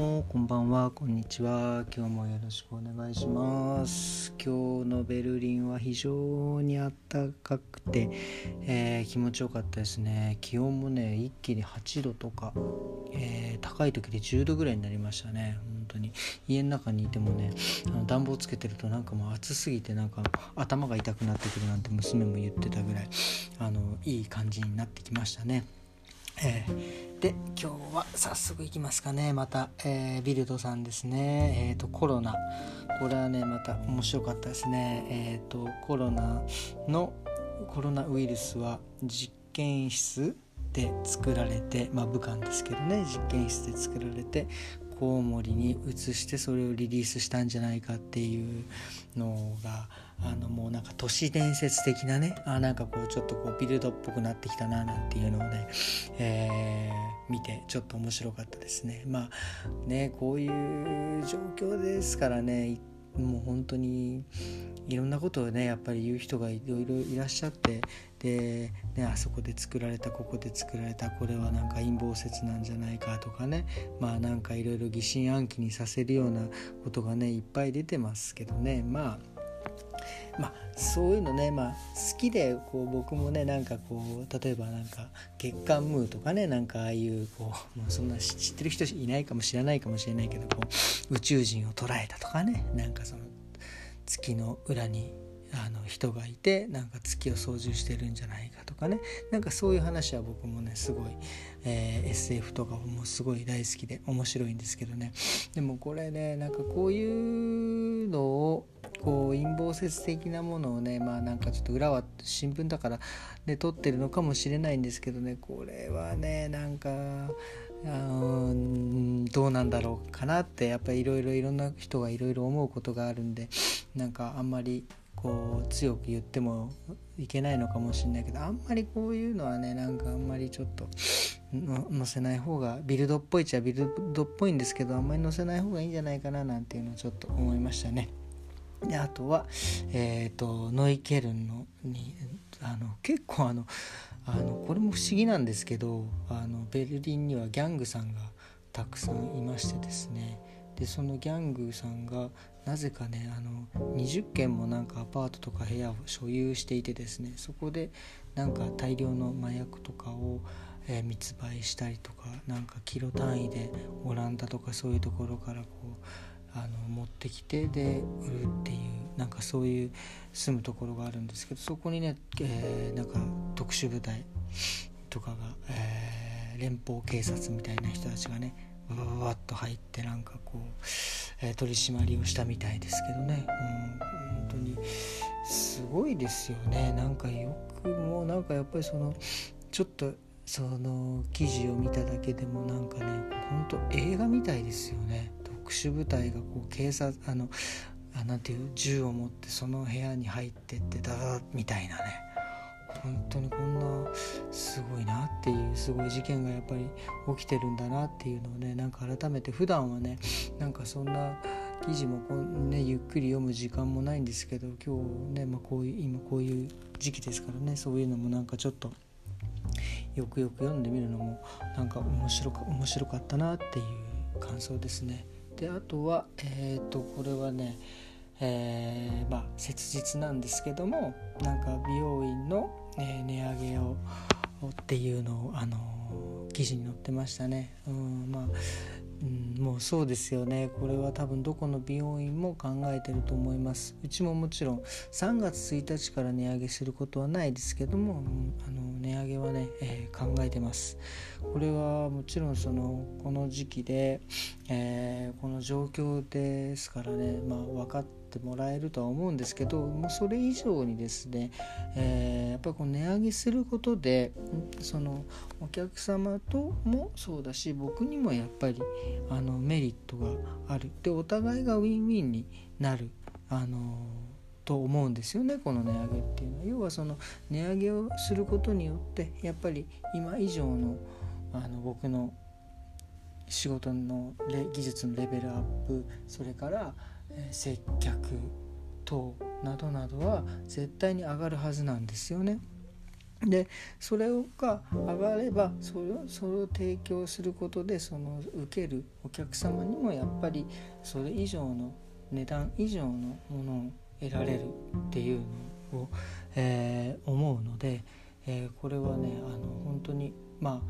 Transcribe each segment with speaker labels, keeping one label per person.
Speaker 1: もこんばんはこんにちは。今日もよろしくお願いします。今日のベルリンは非常に暖かくて、えー、気持ちよかったですね。気温もね一気に8度とか、えー、高い時で10度ぐらいになりましたね。本当に。家の中にいてもねあの暖房つけてるとなんかもう暑すぎてなんか頭が痛くなってくるなんて娘も言ってたぐらいあのいい感じになってきましたね。えー、で今日は早速いきますかね。また、えー、ビルドさんですね。えっ、ー、とコロナ。これはねまた面白かったですね。えっ、とコロナのコロナウイルスは実験室で作られてまあ武漢ですけどね。実験室で作られてコウモリに移してそれをリリースしたんじゃないかっていうのがあのもうなんか都市伝説的なねあなんかこうちょっとこうビルドっぽくなってきたななんていうのをね、えー、見てちょっと面白かったですね。まあねこういう状況ですからねもう本当にいろんなことをねやっぱり言う人がいろいろいらっしゃってで、ね、あそこで作られたここで作られたこれはなんか陰謀説なんじゃないかとかねまあなんかいろいろ疑心暗鬼にさせるようなことがねいっぱい出てますけどね。まあまあそういうのね、まあ、好きでこう僕もねなんかこう例えばなんか月刊ムーとかねなんかああいうこうもうそんな知ってる人いないかもしれないかもしれないけどこう宇宙人を捉えたとかねなんかその月の裏にあの人がいてなんか月を操縦してるんじゃないかとかねなんかそういう話は僕もねすごい、えー、SF とかもすごい大好きで面白いんですけどね。でもこれねなんかこういうのをこう陰謀説的なものをねまあなんかちょっと裏は新聞だからで撮ってるのかもしれないんですけどねこれはねなんかうんどうなんだろうかなってやっぱりいろいろいろんな人がいろいろ思うことがあるんでなんかあんまりこう強く言ってもいけないのかもしれないけどあんまりこういうのはねなんかあんまりちょっと載せない方がビルドっぽいっちゃビルドっぽいんですけどあんまり載せない方がいいんじゃないかななんていうのをちょっと思いましたね。であとは、えーと、ノイケルンのにあの結構あのあのこれも不思議なんですけどあのベルリンにはギャングさんがたくさんいましてですね。でそのギャングさんがなぜかねあの20軒もなんかアパートとか部屋を所有していてですね。そこでなんか大量の麻薬とかを、えー、密売したりとかなんかキロ単位でオランダとかそういうところからこうあの持ってきてで売るっていうなんかそういう住むところがあるんですけどそこにね、えー、なんか特殊部隊とかが、えー、連邦警察みたいな人たちがねわわわっと入ってなんかこう、えー、取り締まりをしたみたいですけどね、うん、本当にすごいですよねなんかよくもうなんかやっぱりそのちょっとその記事を見ただけでもなんかねほんと映画みたいですよね。特殊部隊がこう警察あのあなんていう銃を持ってその部屋に入ってってダダみたいなね本当にこんなすごいなっていうすごい事件がやっぱり起きてるんだなっていうのをねなんか改めて普段はねなんかそんな記事もこう、ね、ゆっくり読む時間もないんですけど今日ね、まあ、こういう今こういう時期ですからねそういうのもなんかちょっとよくよく読んでみるのもなんか面白か面白かったなっていう感想ですね。であとはえっ、ー、とこれはねえー、まあ切実なんですけどもなんか美容院の、えー、値上げをっていうのをあの記事に載ってましたね。うんまあうん、もうそうですよね。これは多分どこの美容院も考えてると思います。うちももちろん3月1日から値上げすることはないですけども、あの値上げはね、えー、考えてます。これはもちろんそのこの時期で、えー、この状況ですからね、まあ、分かってもらえるとは思うんですけどもうそれ以上にですね、えー、やっぱりこう値上げすることでそのお客様ともそうだし僕にもやっぱりあのメリットがある。でお互いがウィンウィンになるあのと思うんですよねこの値上げっていうのは。要はその値上げをすることによってやっぱり今以上のあの僕の仕事の技術のレベルアップそれから接客等などなどは絶対に上がるはずなんですよね。でそれが上がればそれをそれを提供することでその受けるお客様にもやっぱりそれ以上の値段以上のものを得られるっていうのを、えー、思うので、えー、これはねあの本当にま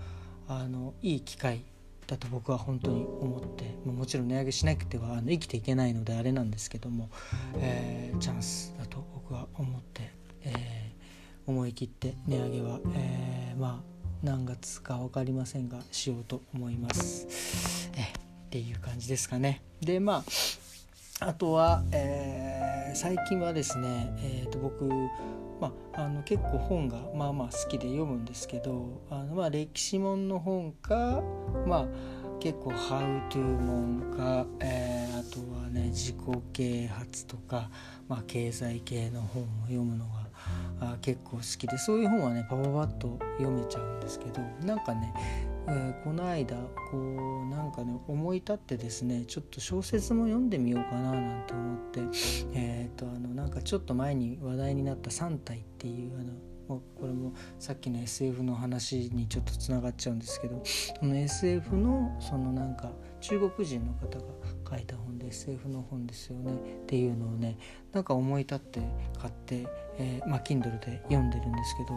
Speaker 1: ああのいい機会だと僕は本当に思ってまもちろん値上げしなくてはあの生きていけないのであれなんですけども、えー、チャンスだと僕は思って、えー、思い切って値上げは、えー、まあ何月か分かりませんがしようと思います。えっていう感じですかね。でまああとは、えー、最近はですね、えーと僕まあ、あの結構本がまあまあ好きで読むんですけどあのまあ歴史本の本か、まあ、結構ハウトゥー本か、えー、あとはね自己啓発とか、まあ、経済系の本を読むのがあ結構好きでそういう本はねパパパッと読めちゃうんですけどなんかねえー、この間こうなんかね思い立ってですねちょっと小説も読んでみようかななんて思ってえっ、ー、とあのなんかちょっと前に話題になった「3体」っていうあのこれもさっきの SF の話にちょっとつながっちゃうんですけどその SF のそのなんか中国人の方が書いた本で SF の本ですよねっていうのをねなんか思い立って買って、えー、まあ Kindle で読んでるんですけど。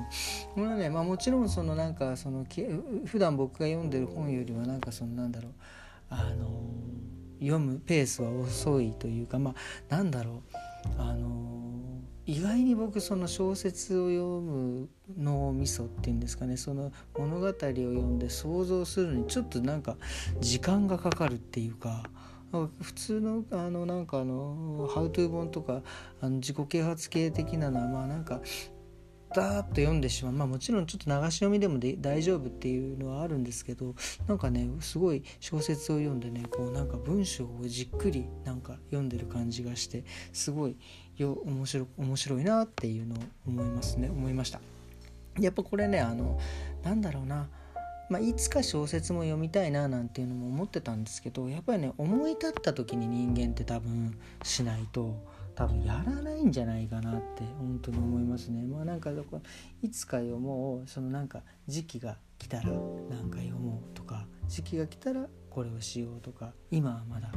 Speaker 1: これはね、まあ、もちろんそのなんかその普段僕が読んでる本よりはなんかそのなんだろう。あの読むペースは遅いというかまあなんだろう。あの意外に僕その小説を読む脳みそっていうんですかね。その物語を読んで想像するのにちょっとなんか時間がかかるっていうか。普通のあのなんかあのハウトゥー本とかあの自己啓発系的なのはまあなんかダーッと読んでしまうまあもちろんちょっと流し読みでもで大丈夫っていうのはあるんですけどなんかねすごい小説を読んでねこうなんか文章をじっくりなんか読んでる感じがしてすごいよ面白面白いなっていうのを思いますね思いました。やっぱこれねあのなんだろうなまあ、いつか小説も読みたいななんていうのも思ってたんですけどやっぱりね思い立った時に人間って多分しないと多分やらないんじゃないかなって本当に思いますね。まあなんかいつか読もうそのなんか時期が来たらなんか読もうとか時期が来たらこれをしようとか今はまだ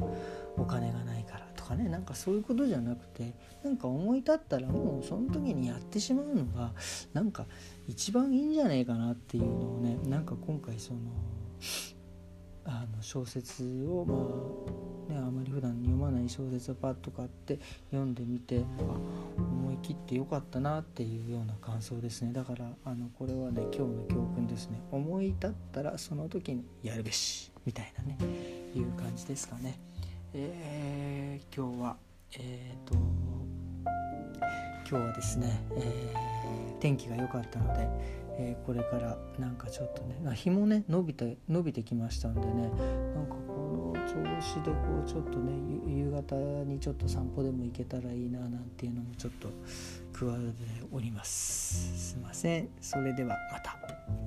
Speaker 1: お金がないからかねなんかそういうことじゃなくてなんか思い立ったらもうその時にやってしまうのがなんか一番いいんじゃないかなっていうのをねなんか今回そのあの小説をまあねあまり普段読まない小説をパッと買って読んでみてあ思い切ってよかったなっていうような感想ですね。だからあのこれはね今日の教訓ですね。思い立ったらその時にやるべしみたいなねいう感じですかね。えー、今日はえっ、ー、と今日はですね、えー、天気が良かったのでえ、これからなんかちょっとね日もね伸びて伸びてきましたんでねなんかこの調子でこうちょっとね夕方にちょっと散歩でも行けたらいいななんていうのもちょっと加えておりますすいませんそれではまた。